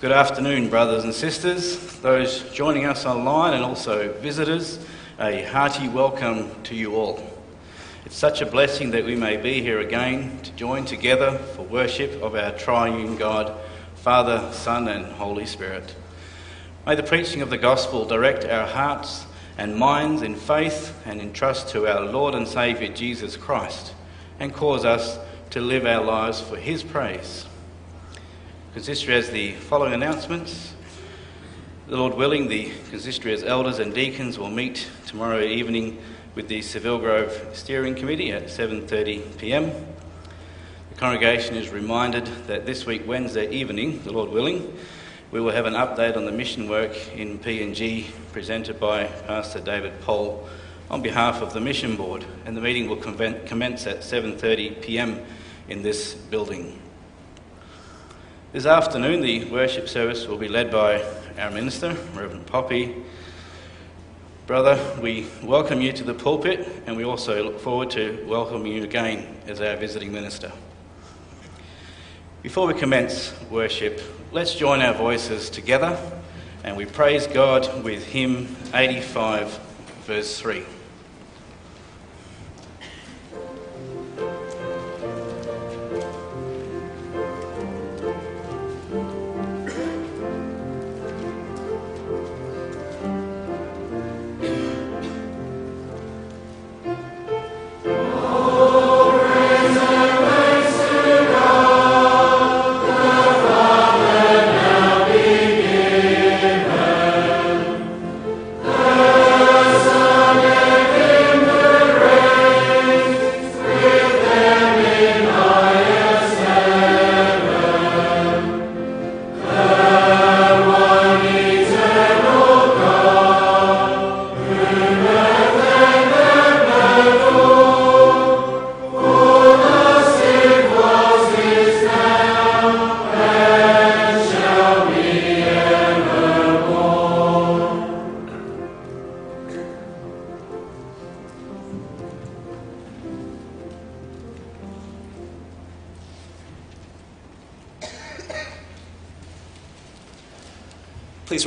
Good afternoon, brothers and sisters, those joining us online and also visitors. A hearty welcome to you all. It's such a blessing that we may be here again to join together for worship of our triune God, Father, Son, and Holy Spirit. May the preaching of the gospel direct our hearts and minds in faith and in trust to our Lord and Saviour Jesus Christ and cause us to live our lives for His praise. Consistory has the following announcements. The Lord willing, the consistory's elders and deacons will meet tomorrow evening with the Seville Grove Steering Committee at 7:30 p.m. The congregation is reminded that this week Wednesday evening, the Lord willing, we will have an update on the mission work in PNG presented by Pastor David Pohl on behalf of the mission board, and the meeting will commence at 7:30 p.m. in this building. This afternoon, the worship service will be led by our minister, Reverend Poppy. Brother, we welcome you to the pulpit and we also look forward to welcoming you again as our visiting minister. Before we commence worship, let's join our voices together and we praise God with hymn 85, verse 3.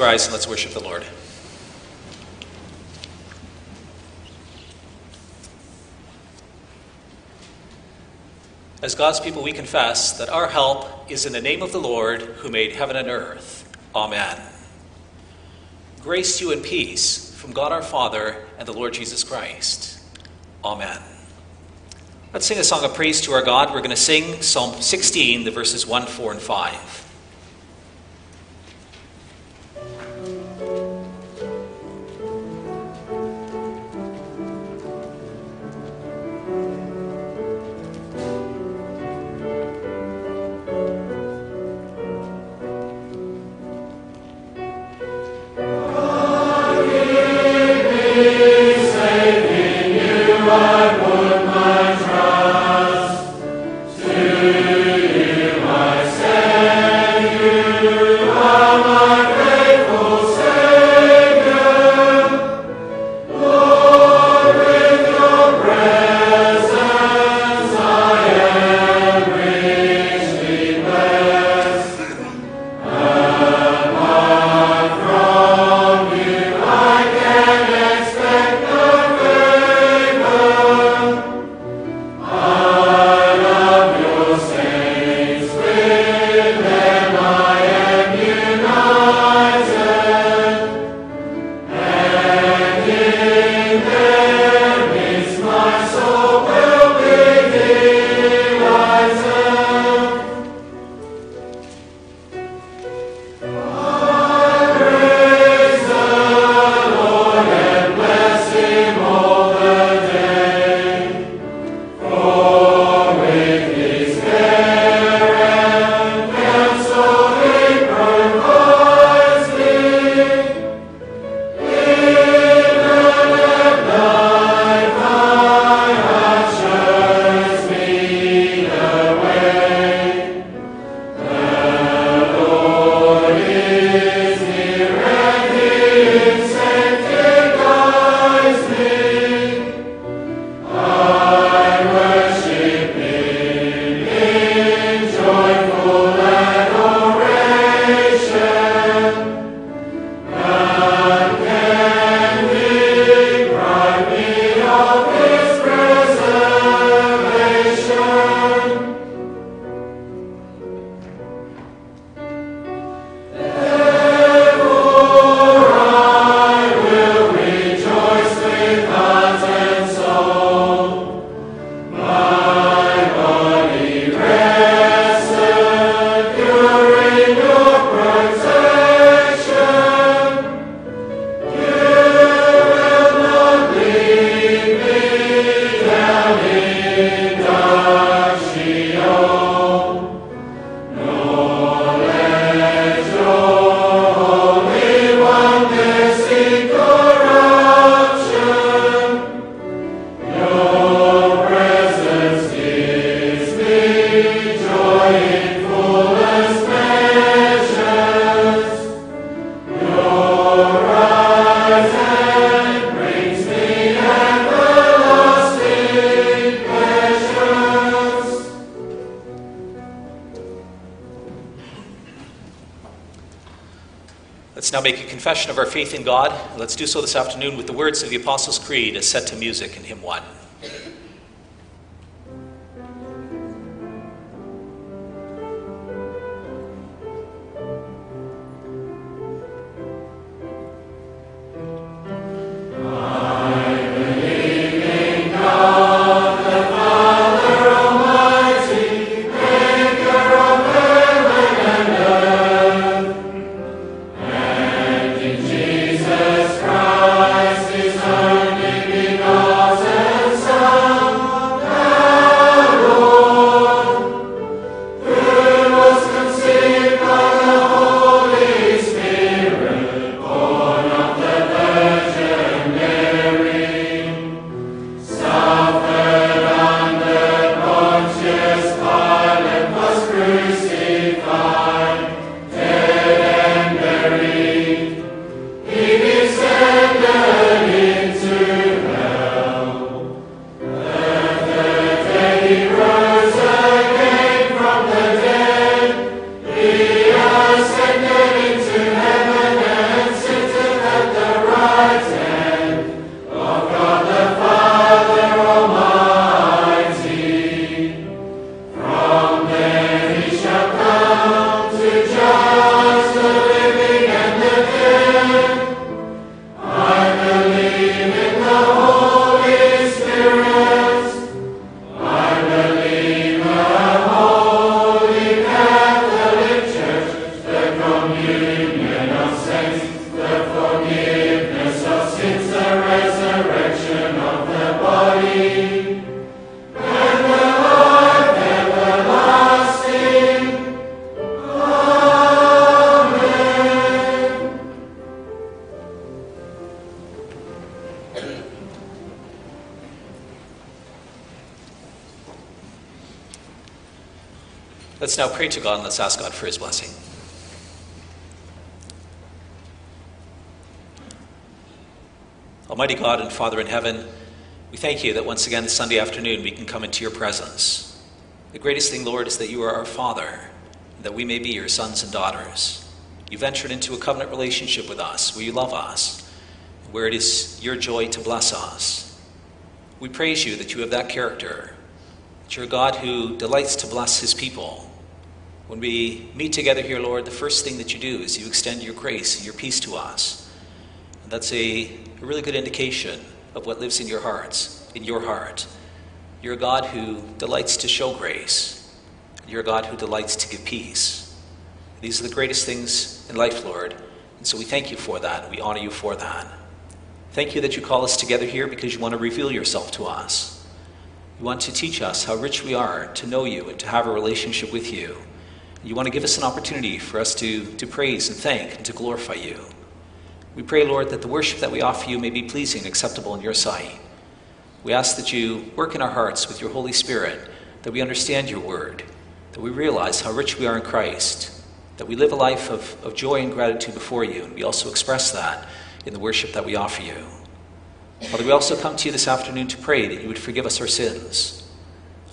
Rise and let's worship the Lord. As God's people, we confess that our help is in the name of the Lord who made heaven and earth. Amen. Grace you and peace from God our Father and the Lord Jesus Christ. Amen. Let's sing a song of praise to our God. We're going to sing Psalm 16, the verses 1, 4, and 5. Faith in God. Let's do so this afternoon with the words of the Apostles' Creed as set to music in hymn 1. And let's ask God for his blessing. Almighty God and Father in heaven, we thank you that once again this Sunday afternoon we can come into your presence. The greatest thing, Lord, is that you are our Father, that we may be your sons and daughters. You've entered into a covenant relationship with us where you love us, where it is your joy to bless us. We praise you that you have that character, that you're a God who delights to bless his people. When we meet together here, Lord, the first thing that you do is you extend your grace and your peace to us. And that's a, a really good indication of what lives in your hearts, in your heart. You're a God who delights to show grace. You're a God who delights to give peace. These are the greatest things in life, Lord. And so we thank you for that. We honor you for that. Thank you that you call us together here because you want to reveal yourself to us. You want to teach us how rich we are to know you and to have a relationship with you. You want to give us an opportunity for us to, to praise and thank and to glorify you. We pray, Lord, that the worship that we offer you may be pleasing and acceptable in your sight. We ask that you work in our hearts with your Holy Spirit, that we understand your word, that we realize how rich we are in Christ, that we live a life of, of joy and gratitude before you, and we also express that in the worship that we offer you. Father, we also come to you this afternoon to pray that you would forgive us our sins.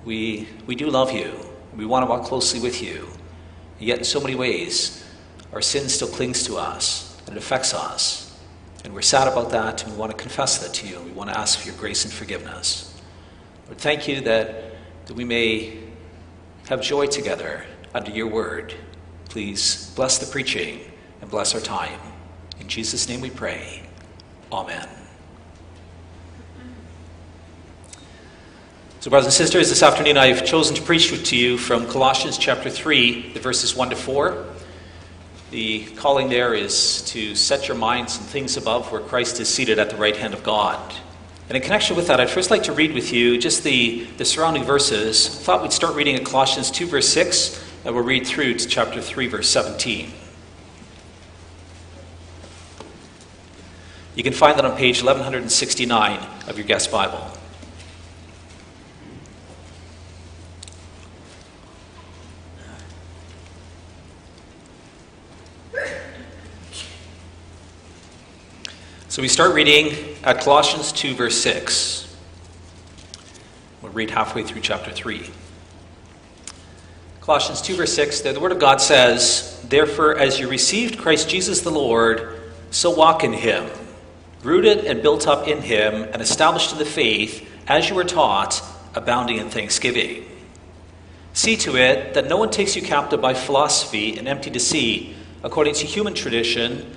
We, we do love you, we want to walk closely with you. Yet, in so many ways, our sin still clings to us and it affects us. And we're sad about that, and we want to confess that to you. And we want to ask for your grace and forgiveness. Lord, thank you that, that we may have joy together under your word. Please bless the preaching and bless our time. In Jesus' name we pray. Amen. So, brothers and sisters, this afternoon I've chosen to preach to you from Colossians chapter 3, the verses 1 to 4. The calling there is to set your minds on things above where Christ is seated at the right hand of God. And in connection with that, I'd first like to read with you just the, the surrounding verses. I thought we'd start reading at Colossians 2, verse 6, and we'll read through to chapter 3, verse 17. You can find that on page 1169 of your guest Bible. So we start reading at Colossians 2, verse 6. We'll read halfway through chapter 3. Colossians 2, verse 6, there the Word of God says, Therefore, as you received Christ Jesus the Lord, so walk in him, rooted and built up in him, and established in the faith as you were taught, abounding in thanksgiving. See to it that no one takes you captive by philosophy and empty deceit, according to human tradition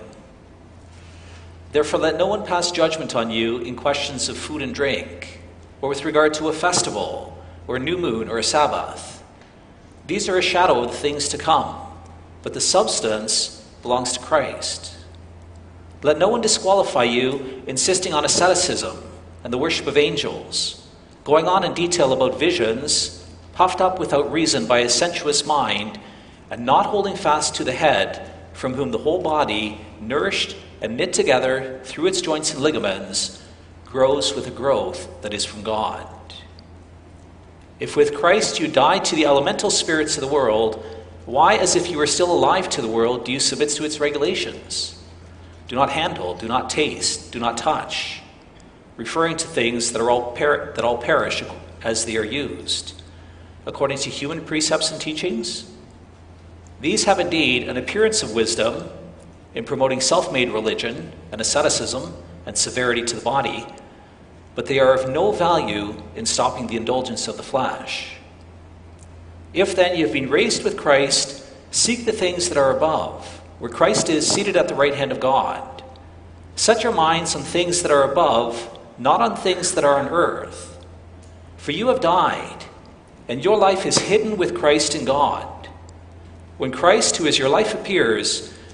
Therefore, let no one pass judgment on you in questions of food and drink, or with regard to a festival, or a new moon, or a Sabbath. These are a shadow of the things to come, but the substance belongs to Christ. Let no one disqualify you, insisting on asceticism and the worship of angels, going on in detail about visions, puffed up without reason by a sensuous mind, and not holding fast to the head, from whom the whole body, nourished and knit together through its joints and ligaments, grows with a growth that is from God. If with Christ you died to the elemental spirits of the world, why, as if you were still alive to the world, do you submit to its regulations? Do not handle, do not taste, do not touch, referring to things that, are all per- that all perish as they are used, according to human precepts and teachings. These have indeed an appearance of wisdom in promoting self made religion and asceticism and severity to the body, but they are of no value in stopping the indulgence of the flesh. If then you have been raised with Christ, seek the things that are above where Christ is seated at the right hand of God. Set your minds on things that are above, not on things that are on earth. For you have died, and your life is hidden with Christ in God. When Christ, who is your life, appears,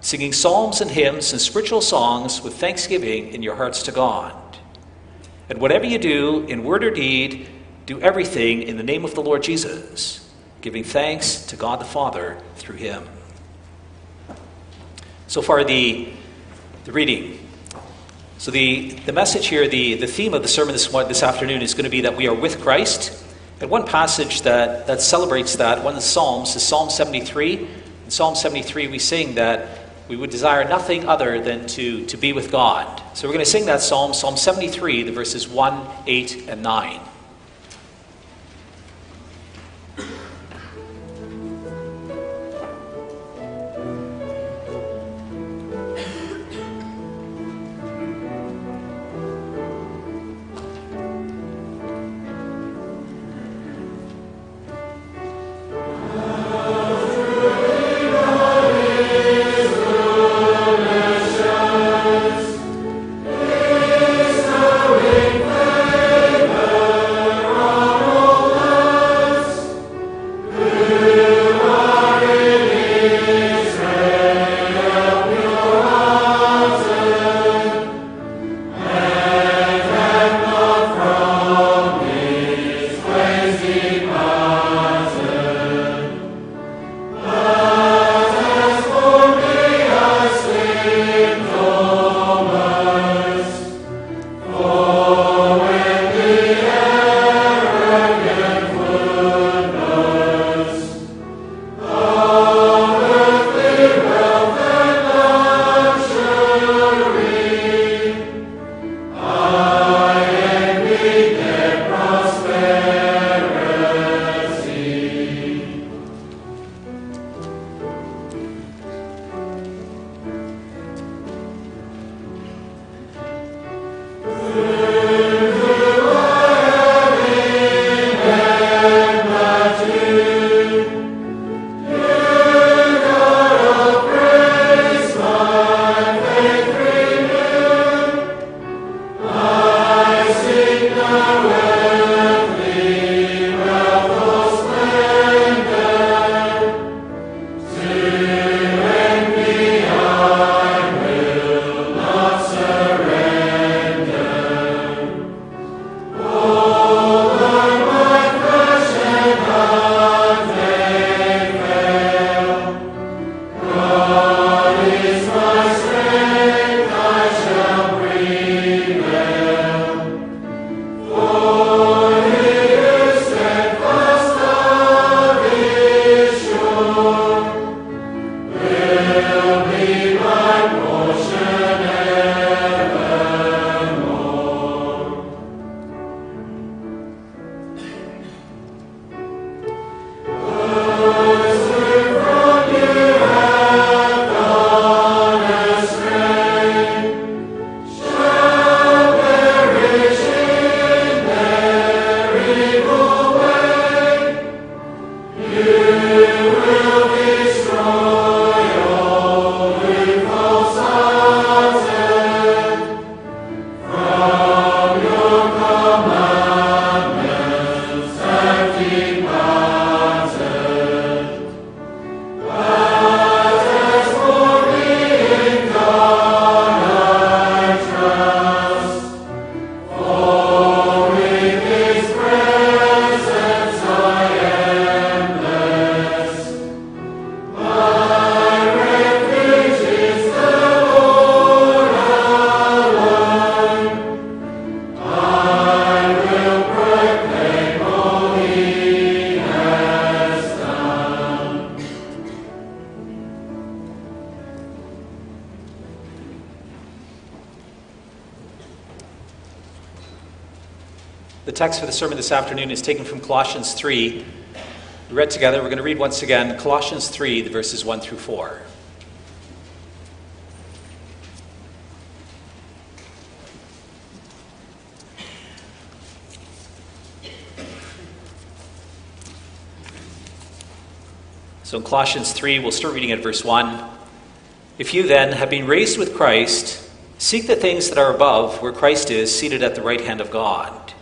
singing psalms and hymns and spiritual songs with thanksgiving in your hearts to God. And whatever you do, in word or deed, do everything in the name of the Lord Jesus, giving thanks to God the Father through him. So far, the, the reading. So, the, the message here, the, the theme of the sermon this, this afternoon is going to be that we are with Christ. And one passage that, that celebrates that, one of the Psalms, is Psalm 73. In Psalm 73, we sing that we would desire nothing other than to, to be with God. So we're going to sing that psalm, Psalm 73, the verses 1, 8, and 9. Sermon this afternoon is taken from Colossians 3. We read together. We're going to read once again Colossians 3, the verses 1 through 4. So in Colossians 3, we'll start reading at verse 1. If you then have been raised with Christ, seek the things that are above, where Christ is, seated at the right hand of God.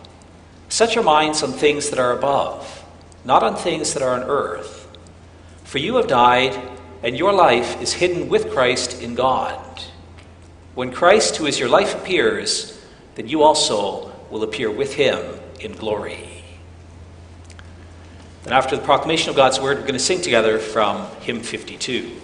Set your minds on things that are above, not on things that are on earth. For you have died, and your life is hidden with Christ in God. When Christ, who is your life, appears, then you also will appear with him in glory. And after the proclamation of God's word, we're going to sing together from hymn 52.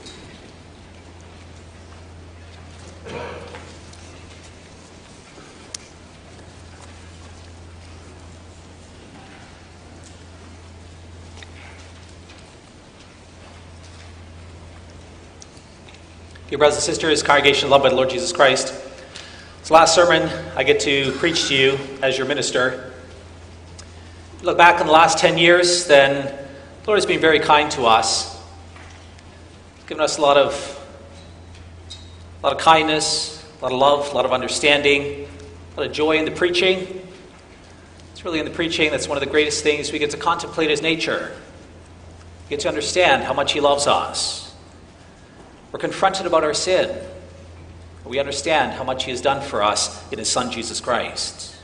Dear brothers and sisters, congregation loved by the Lord Jesus Christ, this last sermon I get to preach to you as your minister. Look back in the last 10 years, then the Lord has been very kind to us. He's given us a lot of, a lot of kindness, a lot of love, a lot of understanding, a lot of joy in the preaching. It's really in the preaching that's one of the greatest things we get to contemplate His nature. We get to understand how much He loves us. We're confronted about our sin. We understand how much He has done for us in His Son, Jesus Christ.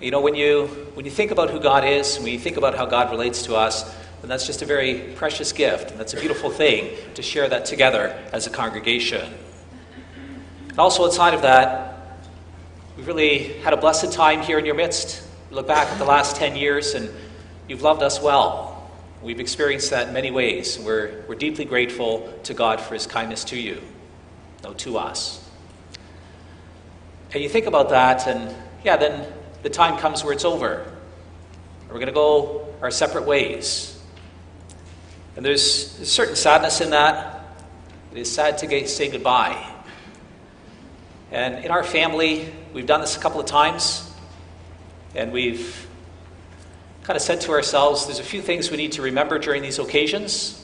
You know, when you, when you think about who God is, when you think about how God relates to us, then that's just a very precious gift. And that's a beautiful thing to share that together as a congregation. And also, outside of that, we've really had a blessed time here in your midst. We look back at the last 10 years, and you've loved us well. We've experienced that in many ways. We're, we're deeply grateful to God for his kindness to you, no, to us. And you think about that, and yeah, then the time comes where it's over. We're going to go our separate ways. And there's a certain sadness in that. It is sad to get, say goodbye. And in our family, we've done this a couple of times, and we've kind of said to ourselves there's a few things we need to remember during these occasions.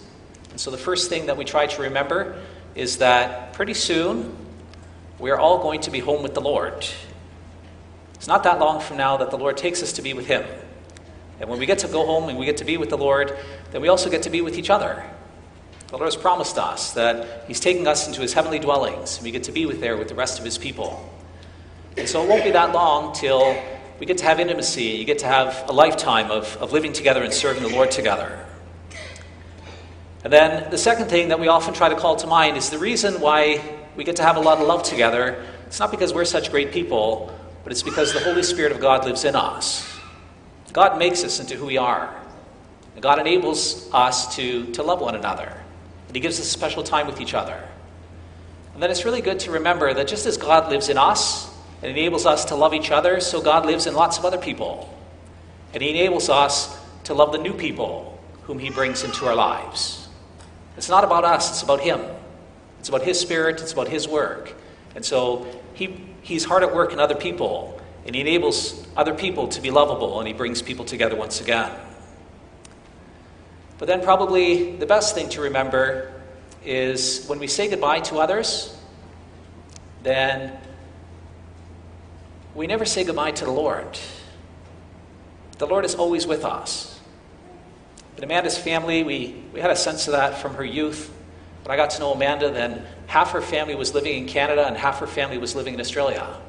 And so the first thing that we try to remember is that pretty soon we're all going to be home with the Lord. It's not that long from now that the Lord takes us to be with Him. And when we get to go home and we get to be with the Lord, then we also get to be with each other. The Lord has promised us that He's taking us into His heavenly dwellings, and we get to be with there with the rest of His people. And so it won't be that long till we get to have intimacy. You get to have a lifetime of, of living together and serving the Lord together. And then the second thing that we often try to call to mind is the reason why we get to have a lot of love together. It's not because we're such great people, but it's because the Holy Spirit of God lives in us. God makes us into who we are. And God enables us to, to love one another. And He gives us a special time with each other. And then it's really good to remember that just as God lives in us, and enables us to love each other, so God lives in lots of other people. And He enables us to love the new people whom He brings into our lives. It's not about us, it's about Him. It's about His Spirit, it's about His work. And so he, He's hard at work in other people, and He enables other people to be lovable, and He brings people together once again. But then, probably the best thing to remember is when we say goodbye to others, then we never say goodbye to the Lord. The Lord is always with us. In Amanda's family, we, we had a sense of that from her youth. When I got to know Amanda, then half her family was living in Canada and half her family was living in Australia.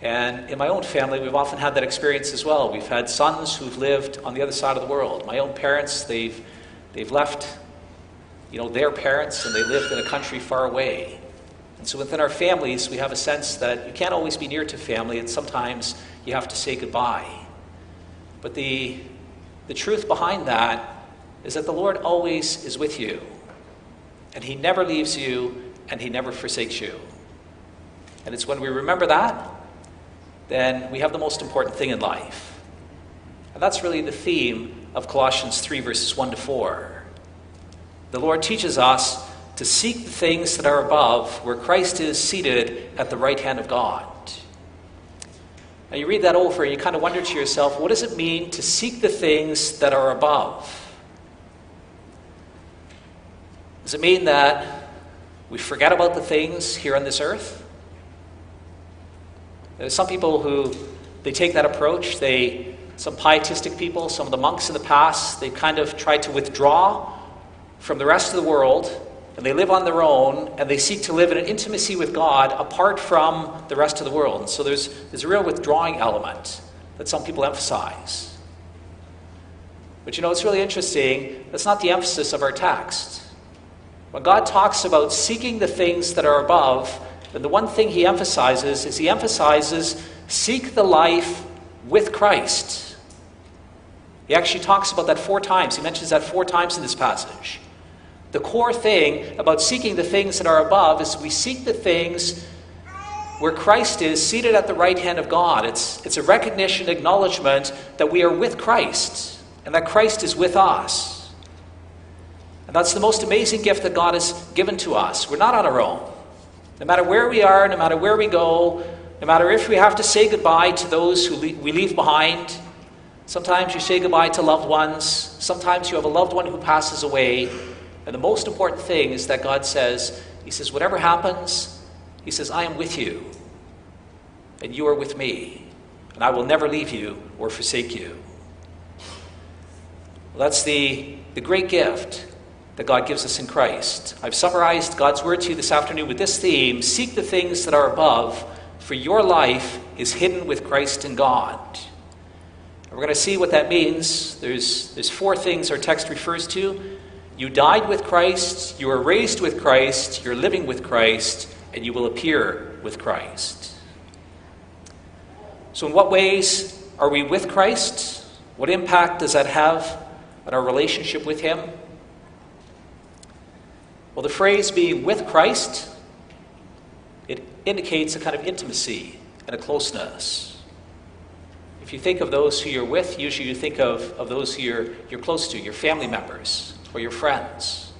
And in my own family, we've often had that experience as well. We've had sons who've lived on the other side of the world. My own parents, they've, they've left you know, their parents and they lived in a country far away. And so within our families, we have a sense that you can't always be near to family, and sometimes you have to say goodbye. But the, the truth behind that is that the Lord always is with you, and He never leaves you, and He never forsakes you. And it's when we remember that, then we have the most important thing in life. And that's really the theme of Colossians 3, verses 1 to 4. The Lord teaches us to seek the things that are above, where Christ is seated at the right hand of God. Now, you read that over and you kind of wonder to yourself, what does it mean to seek the things that are above? Does it mean that we forget about the things here on this earth? There's some people who they take that approach. They, some pietistic people, some of the monks in the past, they kind of tried to withdraw from the rest of the world and they live on their own and they seek to live in an intimacy with God apart from the rest of the world. And so there's, there's a real withdrawing element that some people emphasize. But you know, it's really interesting. That's not the emphasis of our text. When God talks about seeking the things that are above, then the one thing he emphasizes is he emphasizes seek the life with Christ. He actually talks about that four times. He mentions that four times in this passage. The core thing about seeking the things that are above is we seek the things where Christ is seated at the right hand of God. It's, it's a recognition, acknowledgement that we are with Christ and that Christ is with us. And that's the most amazing gift that God has given to us. We're not on our own. No matter where we are, no matter where we go, no matter if we have to say goodbye to those who we leave behind, sometimes you say goodbye to loved ones, sometimes you have a loved one who passes away. And the most important thing is that God says, He says, whatever happens, He says, I am with you, and you are with me, and I will never leave you or forsake you. Well, that's the, the great gift that God gives us in Christ. I've summarized God's word to you this afternoon with this theme Seek the things that are above, for your life is hidden with Christ in God. And we're going to see what that means. There's, there's four things our text refers to you died with Christ, you are raised with Christ, you're living with Christ, and you will appear with Christ. So, in what ways are we with Christ? What impact does that have on our relationship with Him? Well, the phrase being with Christ, it indicates a kind of intimacy and a closeness. If you think of those who you're with, usually you think of, of those who you're, you're close to, your family members, or your friends.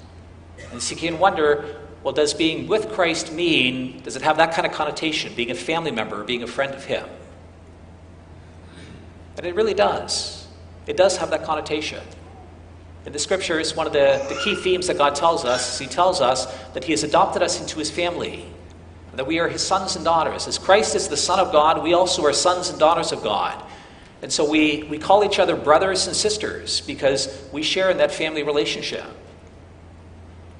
And so you can wonder well, does being with Christ mean, does it have that kind of connotation, being a family member, being a friend of Him? And it really does. It does have that connotation. In the scriptures, one of the, the key themes that God tells us is He tells us that He has adopted us into His family, that we are His sons and daughters. As Christ is the Son of God, we also are sons and daughters of God. And so we, we call each other brothers and sisters because we share in that family relationship.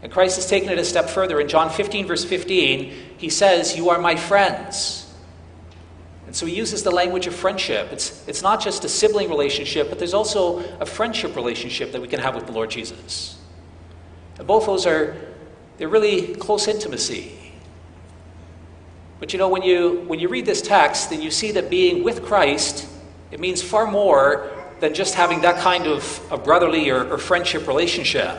And Christ has taken it a step further. In John 15, verse 15, he says, You are my friends. And so he uses the language of friendship. It's, it's not just a sibling relationship, but there's also a friendship relationship that we can have with the Lord Jesus. And both those are, they're really close intimacy. But you know, when you, when you read this text, then you see that being with Christ it means far more than just having that kind of brotherly or, or friendship relationship.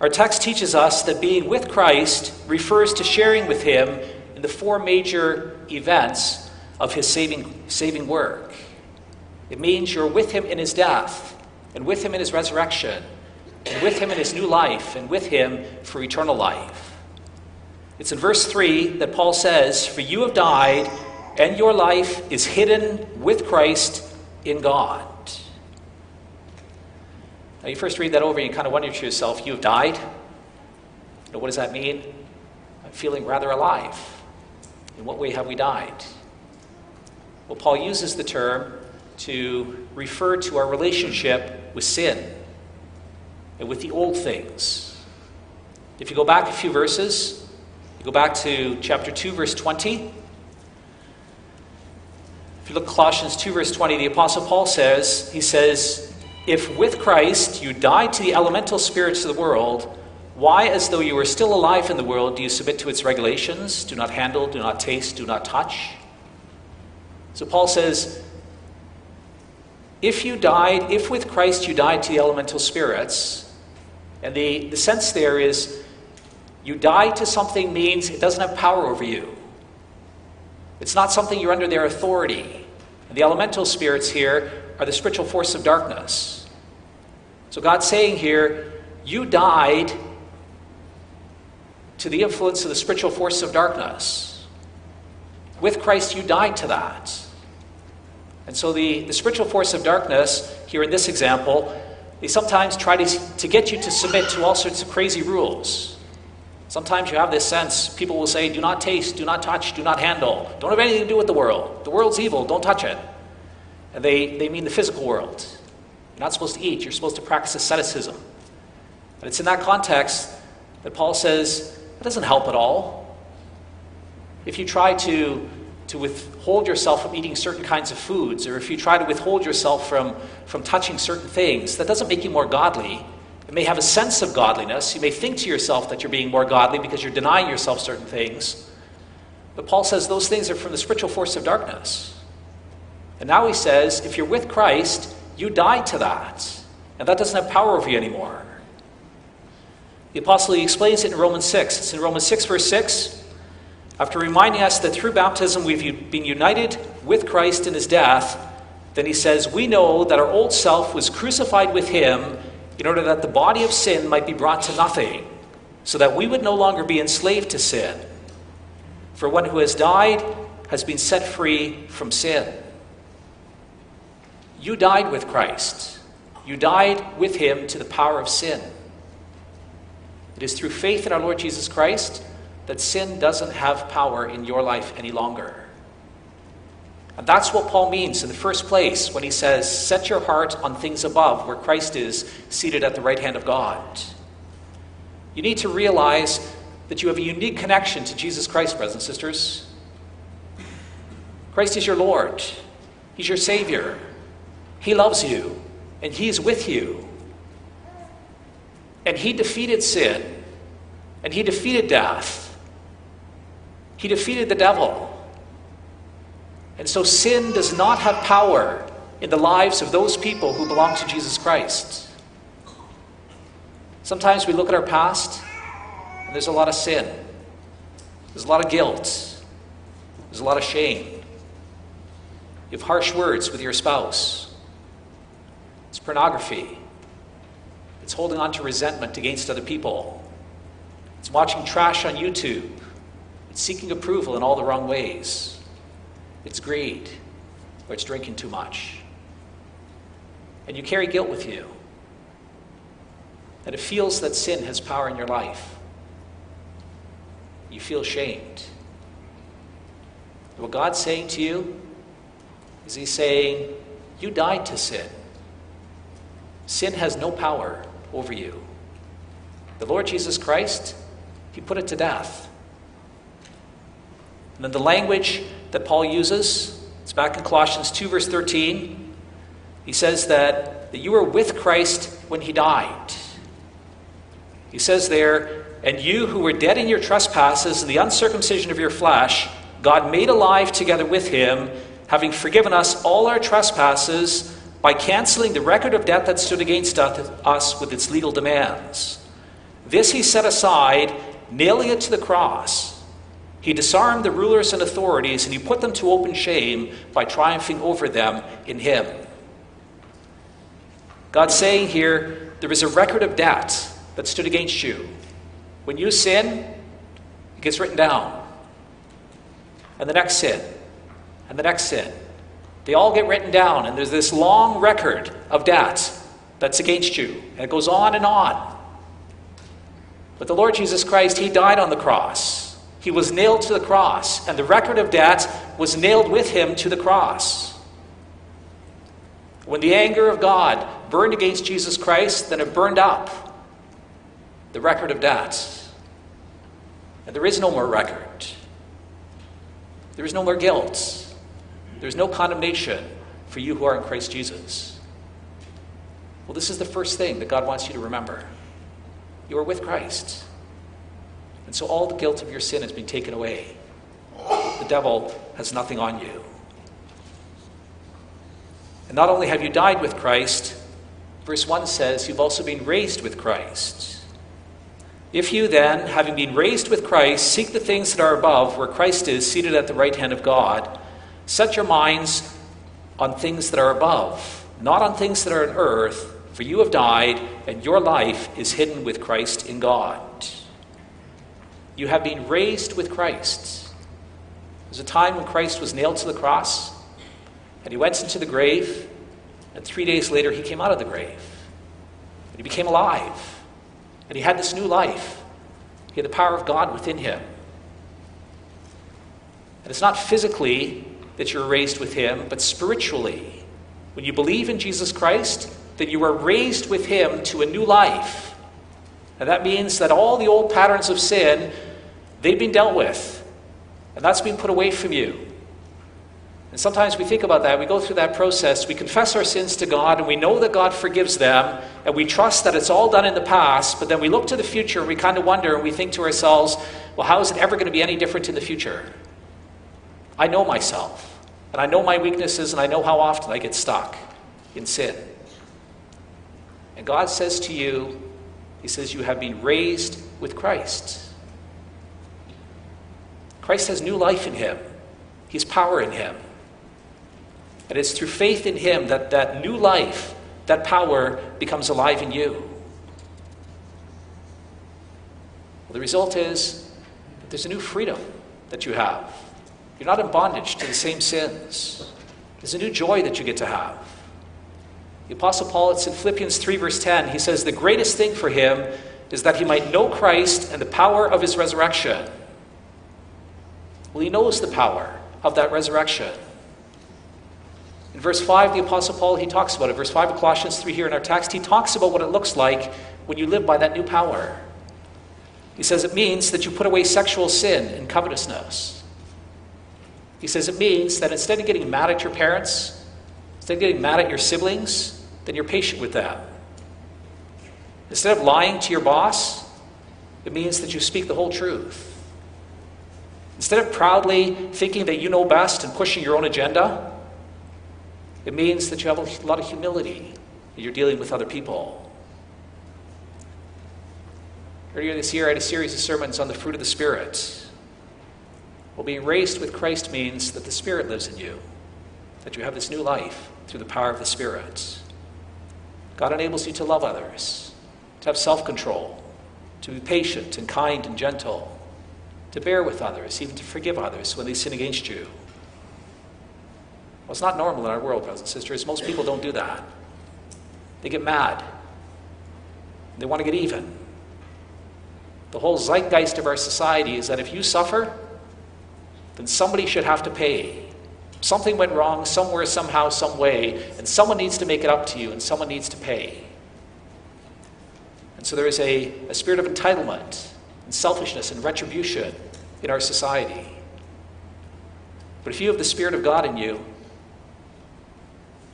Our text teaches us that being with Christ refers to sharing with Him in the four major events of His saving, saving work. It means you're with Him in His death, and with Him in His resurrection, and with Him in His new life, and with Him for eternal life. It's in verse 3 that Paul says, For you have died, and your life is hidden with Christ in God. Now, you first read that over and you kind of wonder to yourself, you have died? Now, what does that mean? I'm feeling rather alive. In what way have we died? Well, Paul uses the term to refer to our relationship with sin and with the old things. If you go back a few verses, you go back to chapter 2, verse 20. If you look at Colossians 2, verse 20, the Apostle Paul says, he says, If with Christ you died to the elemental spirits of the world, why, as though you were still alive in the world, do you submit to its regulations? Do not handle, do not taste, do not touch. So Paul says, if you died, if with Christ you died to the elemental spirits, and the, the sense there is you die to something means it doesn't have power over you. It's not something you're under their authority. The elemental spirits here are the spiritual force of darkness. So God's saying here, you died to the influence of the spiritual force of darkness. With Christ, you died to that. And so the, the spiritual force of darkness, here in this example, they sometimes try to, to get you to submit to all sorts of crazy rules. Sometimes you have this sense, people will say, do not taste, do not touch, do not handle, don't have anything to do with the world. The world's evil, don't touch it. And they, they mean the physical world. You're not supposed to eat, you're supposed to practice asceticism. And it's in that context that Paul says, that doesn't help at all. If you try to, to withhold yourself from eating certain kinds of foods, or if you try to withhold yourself from, from touching certain things, that doesn't make you more godly. It may have a sense of godliness. You may think to yourself that you're being more godly because you're denying yourself certain things. But Paul says those things are from the spiritual force of darkness. And now he says, if you're with Christ, you die to that. And that doesn't have power over you anymore. The apostle explains it in Romans 6. It's in Romans 6, verse 6. After reminding us that through baptism we've been united with Christ in his death, then he says, We know that our old self was crucified with him in order that the body of sin might be brought to nothing, so that we would no longer be enslaved to sin. For one who has died has been set free from sin. You died with Christ. You died with him to the power of sin. It is through faith in our Lord Jesus Christ that sin doesn't have power in your life any longer. And that's what Paul means in the first place when he says, Set your heart on things above, where Christ is seated at the right hand of God. You need to realize that you have a unique connection to Jesus Christ, brothers and sisters. Christ is your Lord, He's your Savior. He loves you, and He's with you. And he defeated sin, and he defeated death, he defeated the devil. And so sin does not have power in the lives of those people who belong to Jesus Christ. Sometimes we look at our past, and there's a lot of sin, there's a lot of guilt, there's a lot of shame. You have harsh words with your spouse. It's pornography. It's holding on to resentment against other people. It's watching trash on YouTube. It's seeking approval in all the wrong ways. It's greed, or it's drinking too much. And you carry guilt with you. And it feels that sin has power in your life. You feel shamed. what God's saying to you is He's saying, You died to sin. Sin has no power over you. The Lord Jesus Christ, He put it to death. And then the language that Paul uses, it's back in Colossians 2, verse 13. He says that, that you were with Christ when He died. He says there, and you who were dead in your trespasses and the uncircumcision of your flesh, God made alive together with Him, having forgiven us all our trespasses by canceling the record of debt that stood against us with its legal demands. This he set aside, nailing it to the cross. He disarmed the rulers and authorities, and he put them to open shame by triumphing over them in him. God's saying here there is a record of debt that stood against you. When you sin, it gets written down. And the next sin, and the next sin, they all get written down, and there's this long record of debt that's against you. And it goes on and on. But the Lord Jesus Christ, He died on the cross. He was nailed to the cross, and the record of debt was nailed with Him to the cross. When the anger of God burned against Jesus Christ, then it burned up the record of debts. And there is no more record. There is no more guilt. There is no condemnation for you who are in Christ Jesus. Well, this is the first thing that God wants you to remember. You are with Christ. And so all the guilt of your sin has been taken away. The devil has nothing on you. And not only have you died with Christ, verse 1 says you've also been raised with Christ. If you then, having been raised with Christ, seek the things that are above, where Christ is seated at the right hand of God, set your minds on things that are above, not on things that are on earth, for you have died, and your life is hidden with Christ in God. You have been raised with Christ. There's a time when Christ was nailed to the cross. And he went into the grave, and three days later he came out of the grave. And he became alive. And he had this new life. He had the power of God within him. And it's not physically that you're raised with him, but spiritually. When you believe in Jesus Christ, that you are raised with him to a new life. And that means that all the old patterns of sin, they've been dealt with. And that's been put away from you. And sometimes we think about that. We go through that process. We confess our sins to God, and we know that God forgives them, and we trust that it's all done in the past. But then we look to the future, and we kind of wonder, and we think to ourselves, well, how is it ever going to be any different in the future? I know myself, and I know my weaknesses, and I know how often I get stuck in sin. And God says to you, He says, You have been raised with Christ. Christ has new life in Him, He's power in Him. And it's through faith in Him that that new life, that power, becomes alive in you. Well, the result is that there's a new freedom that you have. You're not in bondage to the same sins. There's a new joy that you get to have. The Apostle Paul, it's in Philippians 3, verse 10, he says, The greatest thing for him is that he might know Christ and the power of his resurrection. Well, he knows the power of that resurrection. In verse 5, the Apostle Paul, he talks about it. Verse 5 of Colossians 3 here in our text, he talks about what it looks like when you live by that new power. He says it means that you put away sexual sin and covetousness. He says it means that instead of getting mad at your parents, instead of getting mad at your siblings, then you're patient with that. Instead of lying to your boss, it means that you speak the whole truth. Instead of proudly thinking that you know best and pushing your own agenda, it means that you have a lot of humility and you're dealing with other people. Earlier this year, I had a series of sermons on the fruit of the Spirit. Well, being raised with Christ means that the Spirit lives in you, that you have this new life through the power of the Spirit. God enables you to love others, to have self control, to be patient and kind and gentle, to bear with others, even to forgive others when they sin against you. Well, it's not normal in our world, brothers and sisters. Most people don't do that. They get mad. They want to get even. The whole zeitgeist of our society is that if you suffer, then somebody should have to pay. Something went wrong somewhere, somehow, some way, and someone needs to make it up to you, and someone needs to pay. And so there is a, a spirit of entitlement and selfishness and retribution in our society. But if you have the Spirit of God in you,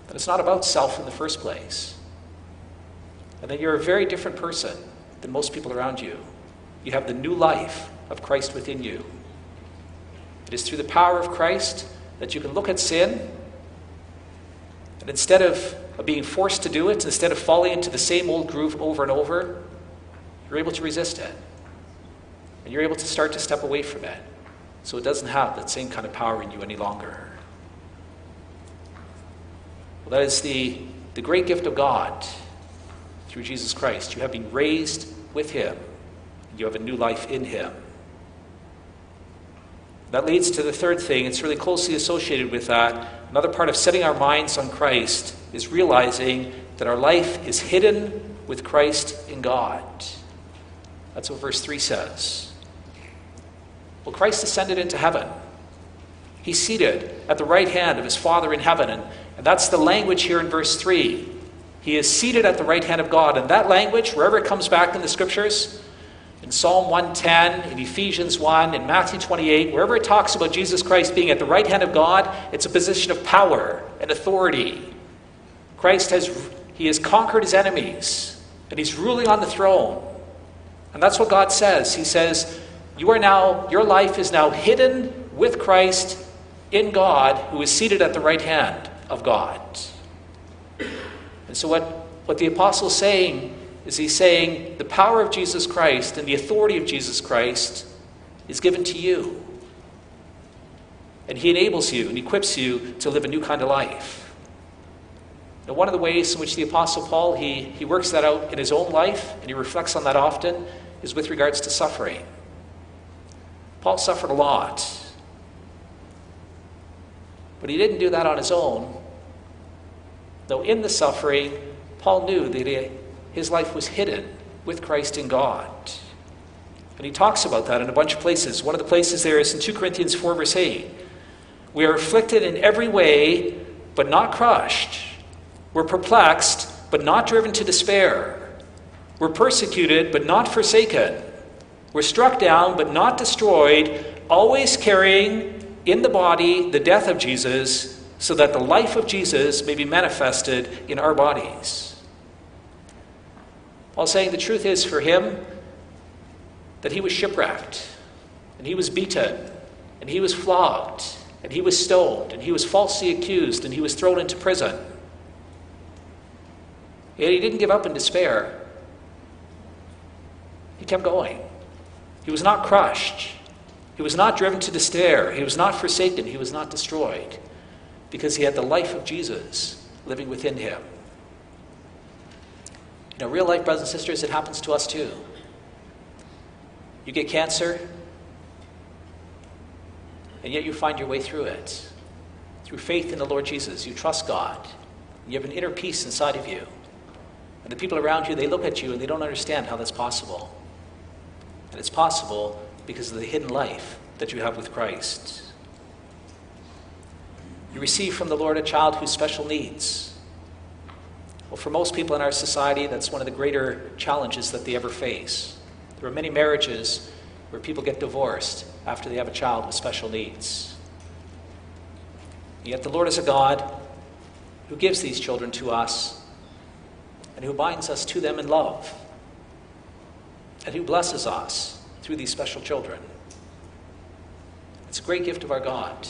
then it's not about self in the first place. And then you're a very different person than most people around you. You have the new life of Christ within you. It is through the power of Christ that you can look at sin, and instead of, being forced to do it, instead of falling into the same old groove over and over, you're able to resist it. And you're able to start to step away from it so it doesn't have that same kind of power in you any longer. Well, that is the, the great gift of God through Jesus Christ. You have been raised with Him, you have a new life in Him. That leads to the third thing. It's really closely associated with that. Another part of setting our minds on Christ is realizing that our life is hidden with Christ in God. That's what verse 3 says. Well, Christ ascended into heaven. He's seated at the right hand of his Father in heaven. And, and that's the language here in verse 3. He is seated at the right hand of God. And that language, wherever it comes back in the scriptures, Psalm 110, in Ephesians 1, in Matthew 28, wherever it talks about Jesus Christ being at the right hand of God, it's a position of power and authority. Christ has he has conquered his enemies and he's ruling on the throne. And that's what God says. He says, "You are now your life is now hidden with Christ in God who is seated at the right hand of God." And so, what, what the apostle is saying is he's saying the power of Jesus Christ and the authority of Jesus Christ is given to you. And he enables you and equips you to live a new kind of life. Now, one of the ways in which the Apostle Paul he, he works that out in his own life, and he reflects on that often, is with regards to suffering. Paul suffered a lot. But he didn't do that on his own. Though in the suffering, Paul knew that he, his life was hidden with Christ in God. And he talks about that in a bunch of places. One of the places there is in 2 Corinthians 4, verse 8. We are afflicted in every way, but not crushed. We're perplexed, but not driven to despair. We're persecuted, but not forsaken. We're struck down, but not destroyed, always carrying in the body the death of Jesus so that the life of Jesus may be manifested in our bodies. Paul saying the truth is for him that he was shipwrecked, and he was beaten, and he was flogged, and he was stoned, and he was falsely accused, and he was thrown into prison. Yet he didn't give up in despair. He kept going. He was not crushed. He was not driven to despair. He was not forsaken. He was not destroyed because he had the life of Jesus living within him. Know, real life, brothers and sisters, it happens to us too. You get cancer, and yet you find your way through it. Through faith in the Lord Jesus, you trust God. You have an inner peace inside of you. And the people around you, they look at you and they don't understand how that's possible. And it's possible because of the hidden life that you have with Christ. You receive from the Lord a child who's special needs. Well, for most people in our society, that's one of the greater challenges that they ever face. There are many marriages where people get divorced after they have a child with special needs. Yet the Lord is a God who gives these children to us and who binds us to them in love and who blesses us through these special children. It's a great gift of our God.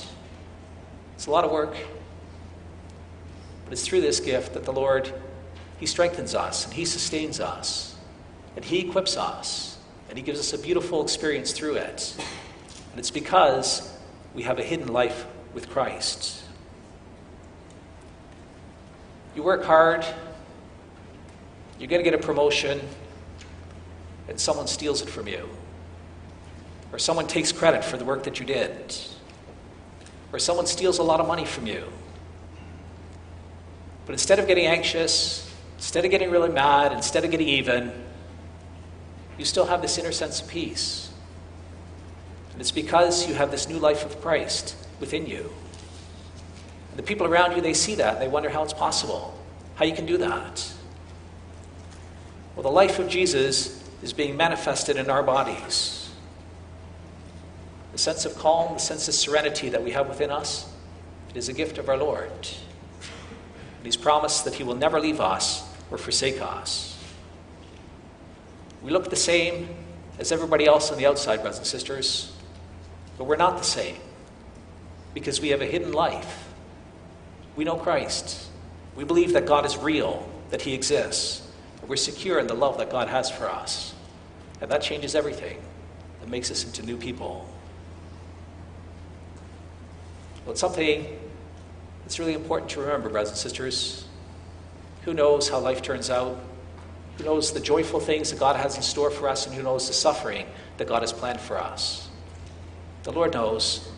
It's a lot of work, but it's through this gift that the Lord he strengthens us and he sustains us and he equips us and he gives us a beautiful experience through it. And it's because we have a hidden life with Christ. You work hard, you're going to get a promotion, and someone steals it from you. Or someone takes credit for the work that you did or someone steals a lot of money from you. But instead of getting anxious, instead of getting really mad, instead of getting even, you still have this inner sense of peace. And it's because you have this new life of Christ within you. And the people around you, they see that. They wonder how it's possible, how you can do that. Well, the life of Jesus is being manifested in our bodies the sense of calm, the sense of serenity that we have within us, it is a gift of our Lord. And He's promised that He will never leave us or forsake us. We look the same as everybody else on the outside, brothers and sisters, but we're not the same because we have a hidden life. We know Christ. We believe that God is real, that He exists. We're secure in the love that God has for us. And that changes everything. It makes us into new people. Well, it's something that's really important to remember, brothers and sisters. Who knows how life turns out? Who knows the joyful things that God has in store for us, and who knows the suffering that God has planned for us? The Lord knows,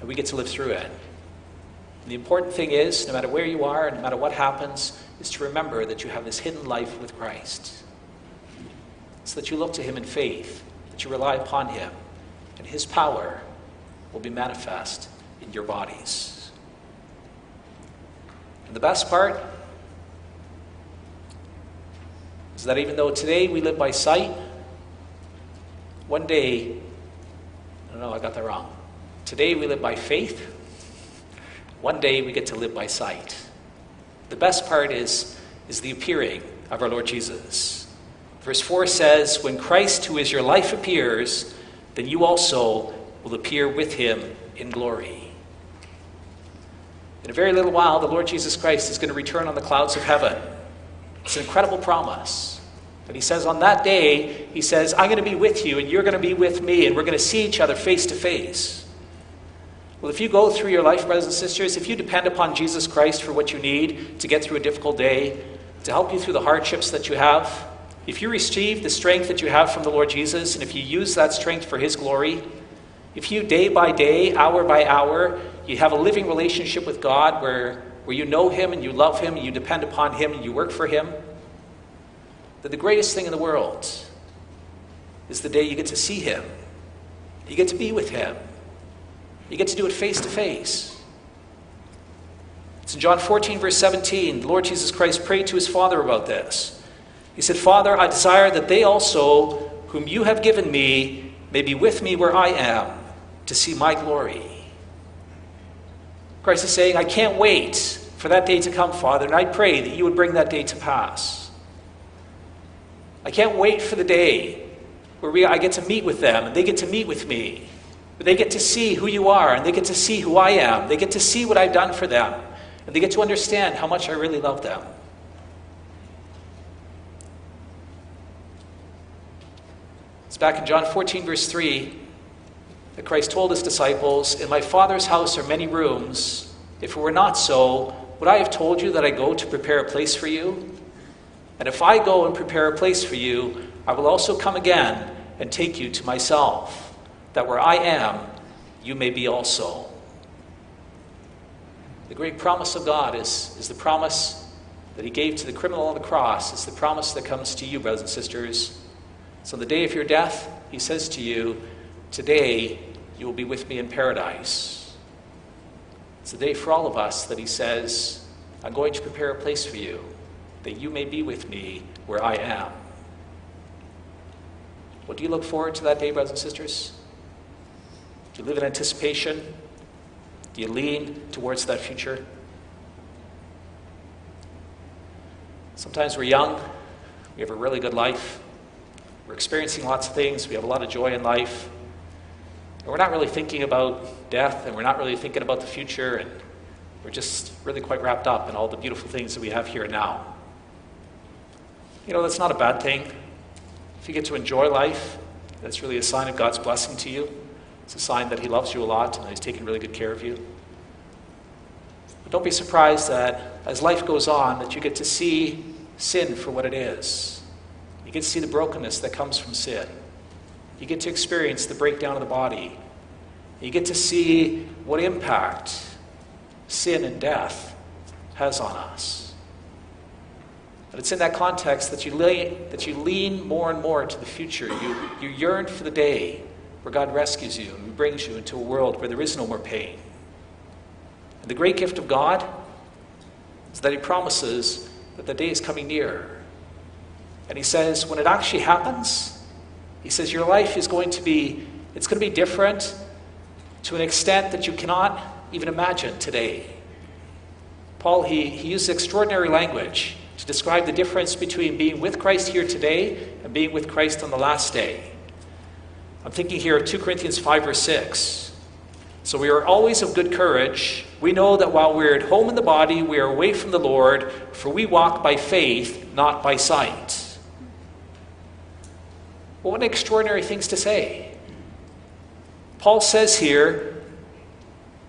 and we get to live through it. And the important thing is, no matter where you are and no matter what happens, is to remember that you have this hidden life with Christ. So that you look to Him in faith, that you rely upon Him, and His power will be manifest in your bodies. And the best part is that even though today we live by sight, one day, no, no, I got that wrong. Today we live by faith. One day we get to live by sight. The best part is, is the appearing of our Lord Jesus. Verse 4 says, When Christ, who is your life, appears, then you also will appear with him in glory. In a very little while, the Lord Jesus Christ is going to return on the clouds of heaven. It's an incredible promise. But he says, on that day, he says, I'm going to be with you, and you're going to be with me, and we're going to see each other face to face. Well, if you go through your life, brothers and sisters, if you depend upon Jesus Christ for what you need to get through a difficult day, to help you through the hardships that you have, if you receive the strength that you have from the Lord Jesus, and if you use that strength for His glory, if you day by day, hour by hour, you have a living relationship with God where, where you know Him and you love Him and you depend upon Him and you work for Him, then the greatest thing in the world is the day you get to see Him. You get to be with Him. You get to do it face to face. It's in John 14, verse 17. The Lord Jesus Christ prayed to his Father about this. He said, Father, I desire that they also, whom you have given me, may be with me where I am, to see my glory. Christ is saying, I can't wait for that day to come, Father, and I pray that you would bring that day to pass. I can't wait for the day where we, I get to meet with them and they get to meet with me. They get to see who you are and they get to see who I am. They get to see what I've done for them. And they get to understand how much I really love them. It's back in John 14, verse 3, that Christ told his disciples, In my Father's house are many rooms. If it were not so, would I have told you that I go to prepare a place for you? And if I go and prepare a place for you, I will also come again and take you to myself, that where I am, you may be also. The great promise of God is, is the promise that He gave to the criminal on the cross. It's the promise that comes to you, brothers and sisters. So, the day of your death, He says to you, Today you will be with me in paradise. It's the day for all of us that He says, I'm going to prepare a place for you, that you may be with me where I am. What do you look forward to that day, brothers and sisters? Do you live in anticipation? Do you lean towards that future? Sometimes we're young, we have a really good life, we're experiencing lots of things, we have a lot of joy in life, and we're not really thinking about death, and we're not really thinking about the future, and we're just really quite wrapped up in all the beautiful things that we have here now. You know, that's not a bad thing. If you get to enjoy life, that's really a sign of God's blessing to you. It's a sign that He loves you a lot and He's taking really good care of you. But don't be surprised that as life goes on, that you get to see sin for what it is. You get to see the brokenness that comes from sin. You get to experience the breakdown of the body. You get to see what impact sin and death has on us. But it's in that context that you, lay, that you lean more and more into the future. You, you yearn for the day where God rescues you and brings you into a world where there is no more pain. And the great gift of God is that He promises that the day is coming near. And He says, when it actually happens, He says, your life is going to be, it's going to be different to an extent that you cannot even imagine today. Paul, he, he uses extraordinary language to describe the difference between being with Christ here today and being with Christ on the last day. I'm thinking here of 2 Corinthians 5 or 6. So we are always of good courage. We know that while we're at home in the body, we are away from the Lord, for we walk by faith, not by sight. Well, what extraordinary things to say. Paul says here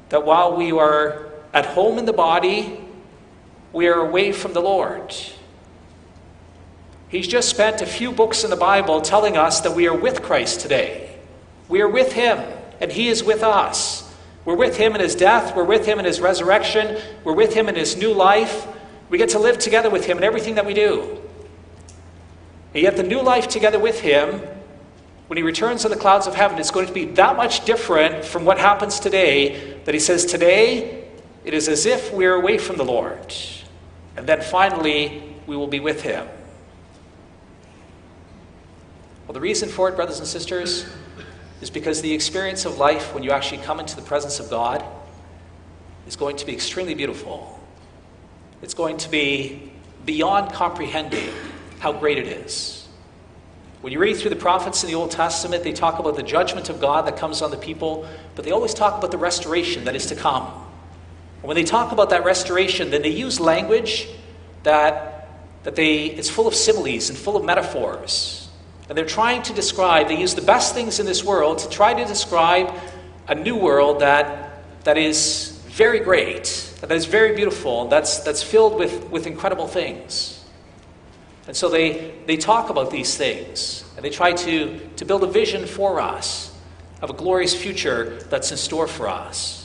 that while we are at home in the body, we are away from the Lord. He's just spent a few books in the Bible telling us that we are with Christ today. We are with him, and he is with us. We're with him in his death, we're with him in his resurrection, we're with him in his new life. We get to live together with him in everything that we do. And yet, the new life together with him, when he returns on the clouds of heaven, is going to be that much different from what happens today that he says, Today, it is as if we're away from the Lord. And then finally, we will be with him. Well, the reason for it, brothers and sisters, is because the experience of life when you actually come into the presence of God is going to be extremely beautiful. It's going to be beyond comprehending how great it is. When you read through the prophets in the Old Testament, they talk about the judgment of God that comes on the people, but they always talk about the restoration that is to come. And when they talk about that restoration, then they use language that, that they, it's full of similes and full of metaphors. And they're trying to describe, they use the best things in this world to try to describe a new world that, that is very great, that is very beautiful, that's, that's filled with, with incredible things. And so they, they talk about these things, and they try to, to build a vision for us of a glorious future that's in store for us.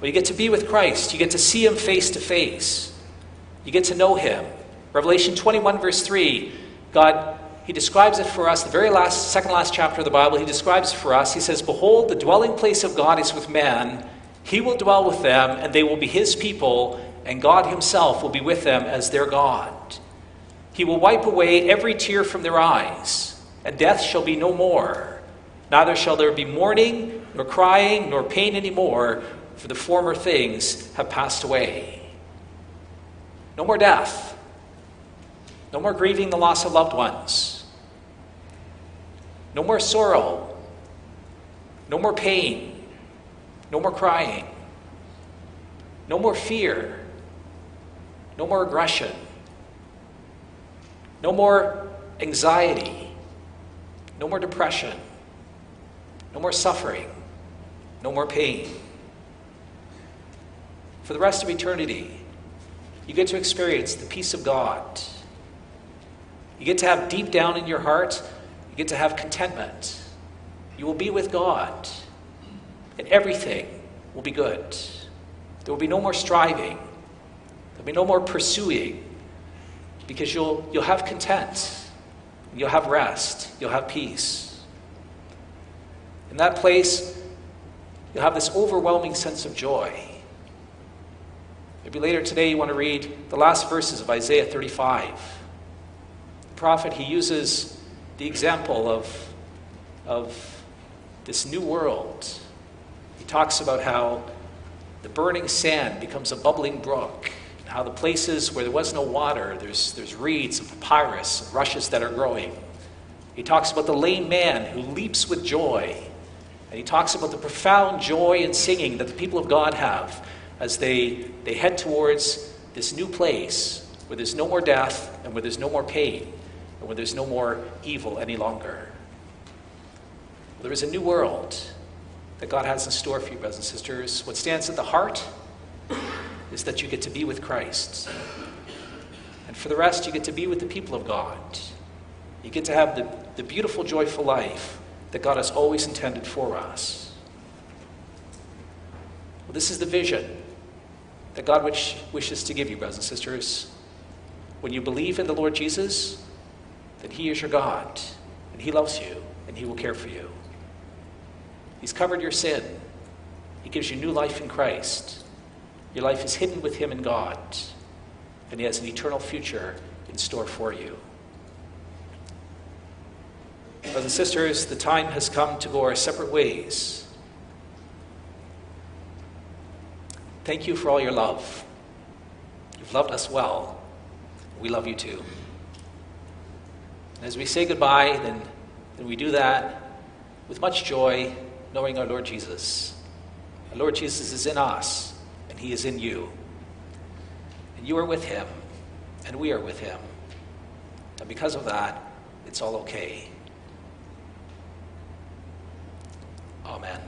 Well, you get to be with Christ, you get to see Him face to face, you get to know Him. Revelation 21, verse 3, God, He describes it for us, the very last, second last chapter of the Bible, He describes it for us. He says, Behold, the dwelling place of God is with man. He will dwell with them, and they will be His people, and God Himself will be with them as their God. He will wipe away every tear from their eyes, and death shall be no more. Neither shall there be mourning, nor crying, nor pain any more, for the former things have passed away. No more death. No more grieving the loss of loved ones. No more sorrow. No more pain. No more crying. No more fear. No more aggression. No more anxiety. No more depression. No more suffering. No more pain. For the rest of eternity, you get to experience the peace of God. You get to have deep down in your heart, you get to have contentment. You will be with God, and everything will be good. There will be no more striving, there will be no more pursuing, because you'll, you'll have content, you'll have rest, you'll have peace. In that place, you'll have this overwhelming sense of joy. Maybe later today you want to read the last verses of Isaiah 35. The prophet, he uses the example of, of this new world. He talks about how the burning sand becomes a bubbling brook, and how the places where there was no water, there's, there's reeds and papyrus and rushes that are growing. He talks about the lame man who leaps with joy. And he talks about the profound joy and singing that the people of God have as they, they head towards this new place where there's no more death and where there's no more pain and where there's no more evil any longer. There is a new world that God has in store for you, brothers and sisters. What stands at the heart is that you get to be with Christ. And for the rest, you get to be with the people of God. You get to have the, the beautiful, joyful life that God has always intended for us. Well, this is the vision that God wish, wishes to give you, brothers and sisters. When you believe in the Lord Jesus, then He is your God, and He loves you, and He will care for you. He's covered your sin. He gives you new life in Christ. Your life is hidden with Him in God, and He has an eternal future in store for you. Brothers and sisters, the time has come to go our separate ways. Thank you for all your love. You've loved us well. We love you too. As we say goodbye, then, then we do that with much joy, knowing our Lord Jesus. Our Lord Jesus is in us, and He is in you. And you are with Him, and we are with Him. And because of that, it's all okay. Amen.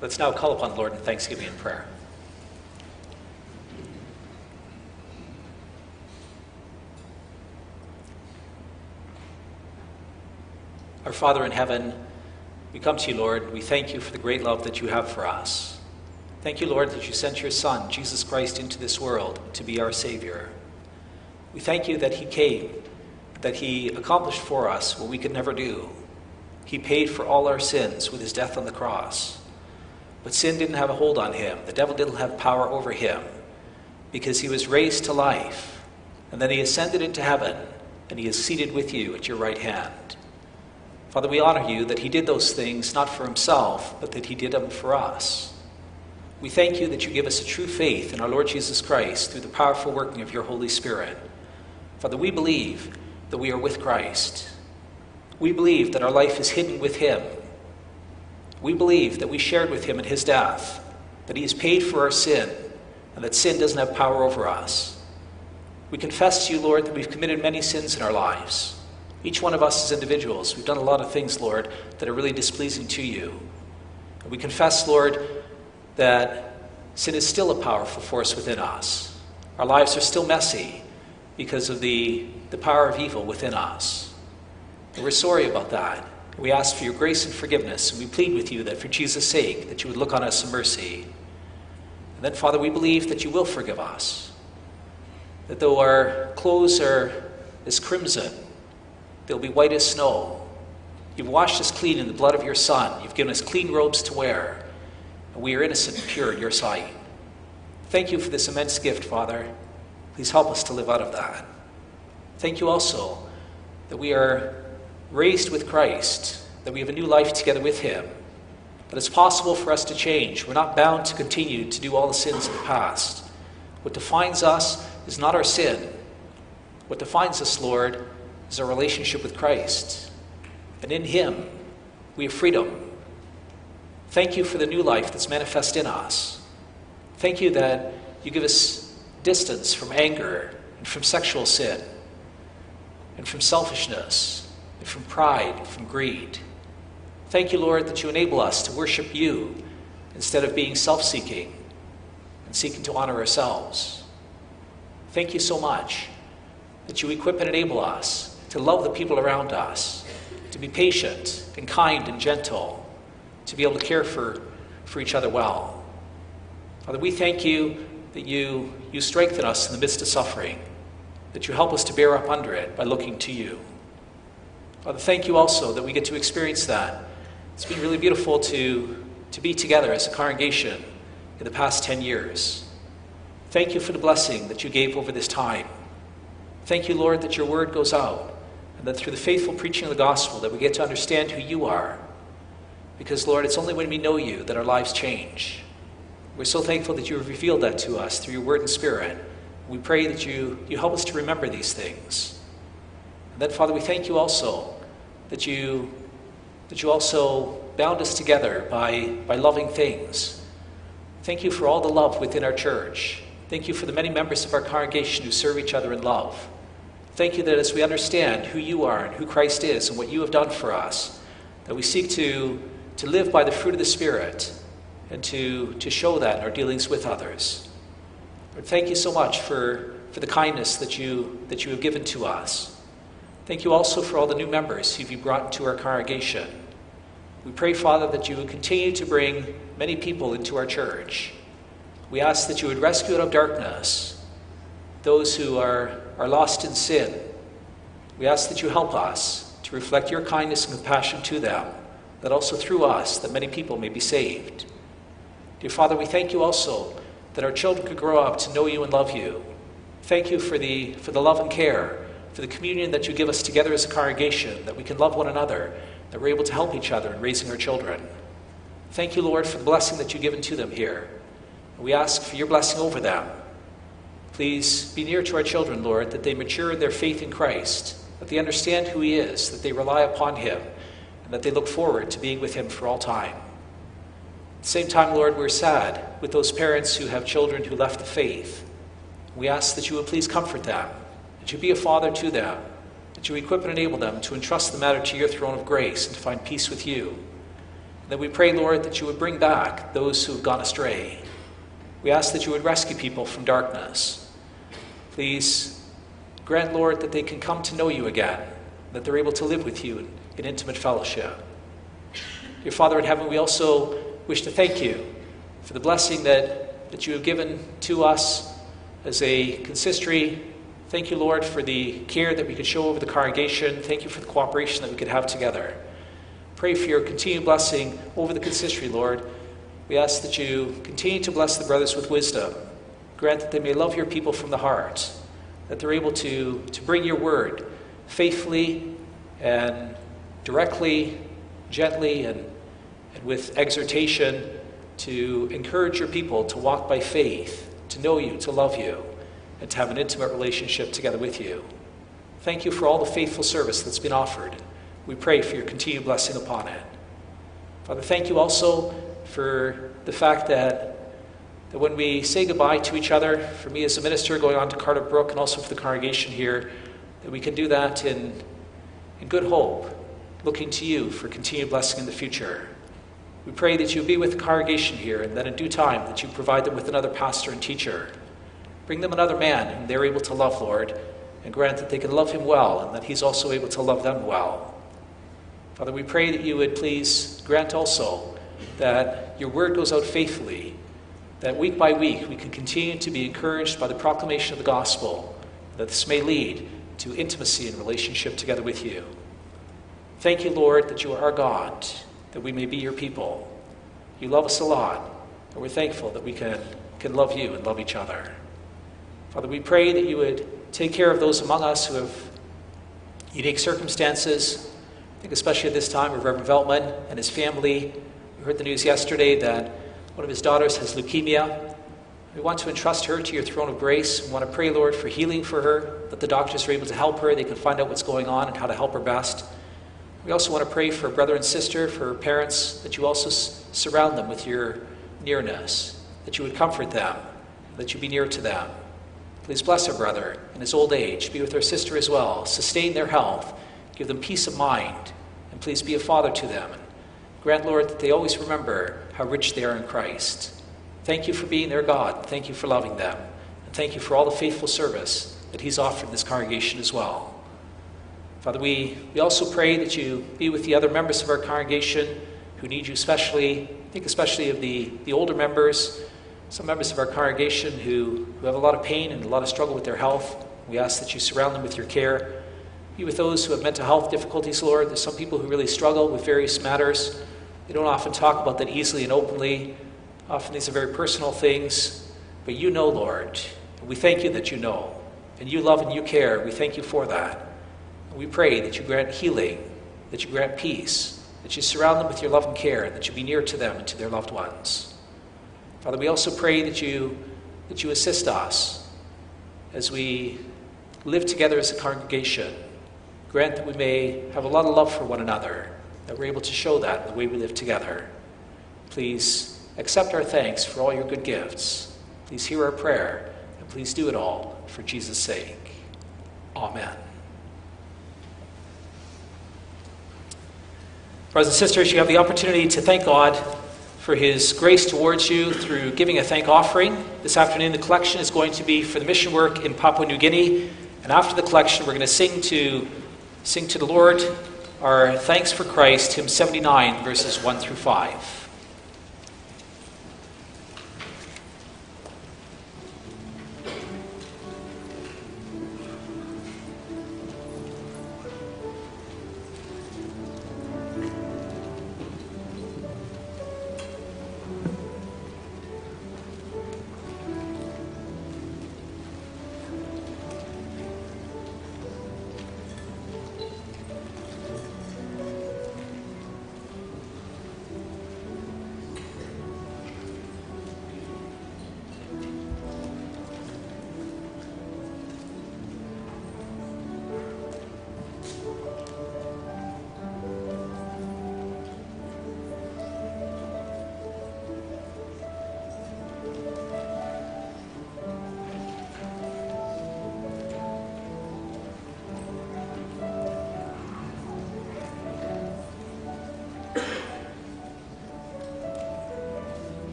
Let's now call upon the Lord in thanksgiving and prayer. Our Father in heaven, we come to you, Lord. We thank you for the great love that you have for us. Thank you, Lord, that you sent your Son, Jesus Christ, into this world to be our Savior. We thank you that he came, that he accomplished for us what we could never do. He paid for all our sins with his death on the cross. But sin didn't have a hold on him. The devil didn't have power over him because he was raised to life. And then he ascended into heaven and he is seated with you at your right hand. Father, we honor you that he did those things not for himself, but that he did them for us. We thank you that you give us a true faith in our Lord Jesus Christ through the powerful working of your Holy Spirit. Father, we believe that we are with Christ. We believe that our life is hidden with him we believe that we shared with him in his death, that he has paid for our sin, and that sin doesn't have power over us. We confess to you, Lord, that we've committed many sins in our lives. Each one of us as individuals, we've done a lot of things, Lord, that are really displeasing to you. And we confess, Lord, that sin is still a powerful force within us. Our lives are still messy because of the, the power of evil within us. And we're sorry about that. We ask for your grace and forgiveness, and we plead with you that for Jesus' sake, that you would look on us in mercy. And then, Father, we believe that you will forgive us. That though our clothes are as crimson, they'll be white as snow. You've washed us clean in the blood of your Son. You've given us clean robes to wear, and we are innocent and pure in your sight. Thank you for this immense gift, Father. Please help us to live out of that. Thank you also that we are raised with Christ, that we have a new life together with Him, that it's possible for us to change. We're not bound to continue to do all the sins of the past. What defines us is not our sin. What defines us, Lord, is our relationship with Christ. And in Him, we have freedom. Thank you for the new life that's manifest in us. Thank you that you give us distance from anger and from sexual sin and from selfishness from pride, from greed. Thank you, Lord, that you enable us to worship you instead of being self seeking and seeking to honor ourselves. Thank you so much that you equip and enable us to love the people around us, to be patient and kind and gentle, to be able to care for, for each other well. Father, we thank you that you, you strengthen us in the midst of suffering, that you help us to bear up under it by looking to you. Father, thank you also that we get to experience that. It's been really beautiful to, to be together as a congregation in the past 10 years. Thank you for the blessing that you gave over this time. Thank you, Lord, that your word goes out and that through the faithful preaching of the gospel that we get to understand who you are. Because, Lord, it's only when we know you that our lives change. We're so thankful that you have revealed that to us through your word and spirit. We pray that you, you help us to remember these things. And then, Father, we thank you also that you that you also bound us together by, by loving things. Thank you for all the love within our church. Thank you for the many members of our congregation who serve each other in love. Thank you that as we understand who you are and who Christ is and what you have done for us, that we seek to, to live by the fruit of the Spirit and to, to show that in our dealings with others. Lord, thank you so much for, for the kindness that you, that you have given to us. Thank you also for all the new members who you've brought into our congregation. We pray, Father, that you would continue to bring many people into our church. We ask that you would rescue out of darkness those who are, are lost in sin. We ask that you help us to reflect your kindness and compassion to them, that also through us, that many people may be saved. Dear Father, we thank you also that our children could grow up to know you and love you. Thank you for the, for the love and care, for the communion that you give us together as a congregation, that we can love one another, that we're able to help each other in raising our children. Thank you, Lord, for the blessing that you've given to them here. We ask for your blessing over them. Please be near to our children, Lord, that they mature in their faith in Christ, that they understand who He is, that they rely upon Him, and that they look forward to being with Him for all time. At the same time, Lord, we're sad with those parents who have children who left the faith. We ask that you would please comfort them, that you be a father to them, that you equip and enable them to entrust the matter to your throne of grace and to find peace with you. And that we pray, Lord, that you would bring back those who have gone astray. We ask that you would rescue people from darkness Please grant, Lord, that they can come to know you again, that they're able to live with you in intimate fellowship. Dear Father in heaven, we also wish to thank you for the blessing that, that you have given to us as a consistory. Thank you, Lord, for the care that we could show over the congregation. Thank you for the cooperation that we could have together. Pray for your continued blessing over the consistory, Lord. We ask that you continue to bless the brothers with wisdom Grant that they may love your people from the heart, that they're able to, to bring your word faithfully and directly, gently, and, and with exhortation to encourage your people to walk by faith, to know you, to love you, and to have an intimate relationship together with you. Thank you for all the faithful service that's been offered. We pray for your continued blessing upon it. Father, thank you also for the fact that that when we say goodbye to each other, for me as a minister going on to Cardiff Brook and also for the congregation here, that we can do that in, in good hope, looking to you for continued blessing in the future. We pray that you be with the congregation here and that in due time that you provide them with another pastor and teacher. Bring them another man whom they're able to love, Lord, and grant that they can love him well and that he's also able to love them well. Father, we pray that you would please grant also that your word goes out faithfully that week by week we can continue to be encouraged by the proclamation of the gospel, that this may lead to intimacy and relationship together with you. Thank you, Lord, that you are our God, that we may be your people. You love us a lot, and we're thankful that we can, can love you and love each other. Father, we pray that you would take care of those among us who have unique circumstances. I think especially at this time of Reverend Veltman and his family. We heard the news yesterday that one of his daughters has leukemia. We want to entrust her to your throne of grace. We want to pray, Lord, for healing for her, that the doctors are able to help her. They can find out what's going on and how to help her best. We also want to pray for brother and sister, for parents, that you also surround them with your nearness, that you would comfort them, that you be near to them. Please bless our brother in his old age. Be with our sister as well. Sustain their health. Give them peace of mind. And please be a father to them. And Grant, Lord, that they always remember how rich they are in Christ. Thank you for being their God. Thank you for loving them. And thank you for all the faithful service that He's offered this congregation as well. Father, we, we also pray that you be with the other members of our congregation who need you especially. Think especially of the, the older members, some members of our congregation who, who have a lot of pain and a lot of struggle with their health. We ask that you surround them with your care. Be with those who have mental health difficulties, Lord. There's some people who really struggle with various matters. They don't often talk about that easily and openly. Often these are very personal things, but you know, Lord. We thank you that you know. And you love and you care. We thank you for that. And we pray that you grant healing, that you grant peace, that you surround them with your love and care, and that you be near to them and to their loved ones. Father, we also pray that you, that you assist us as we live together as a congregation. Grant that we may have a lot of love for one another that we're able to show that in the way we live together. Please accept our thanks for all your good gifts. Please hear our prayer, and please do it all for Jesus' sake. Amen. Brothers and sisters, you have the opportunity to thank God for his grace towards you through giving a thank offering. This afternoon, the collection is going to be for the mission work in Papua New Guinea. And after the collection, we're going to sing to, sing to the Lord our thanks for Christ, hymn 79, verses 1 through 5.